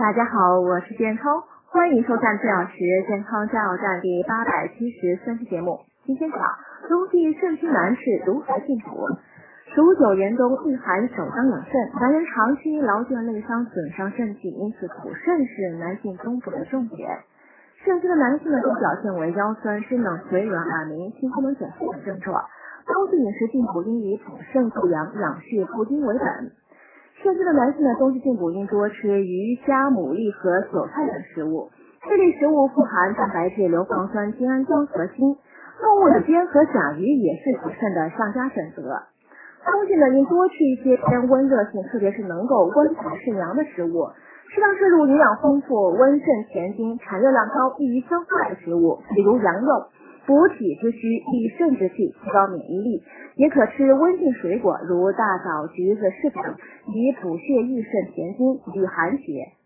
大家好，我是健康，欢迎收看四小时健康加油站第八百七十三期节目。今天讲冬季肾虚男士如何进补。数九严冬，遇寒首当养肾，男人长期劳倦内伤损伤肾气，因此补肾是男性冬补的重点。肾虚的男性呢，都表现为腰酸、身冷、腿软、耳鸣、心功能减退等症状。冬季饮食进补应以补肾固阳、养血固精为本。肾虚的男性呢，冬季进补应多吃鱼虾、牡蛎和韭菜等食物。这类食物富含蛋白质、硫磺酸、精氨酸和锌。动物的鞭和甲鱼也是补肾的上佳选择。冬季呢，应多吃一些偏温热性，特别是能够温补肾阳的食物。适当摄入营养丰富、温肾填精、产热量高、易于消化的食物，比如羊肉。补体之虚，益肾之气，提高免疫力。也可吃温性水果，如大枣、橘子、柿等，以补血益肾、填精、御寒血。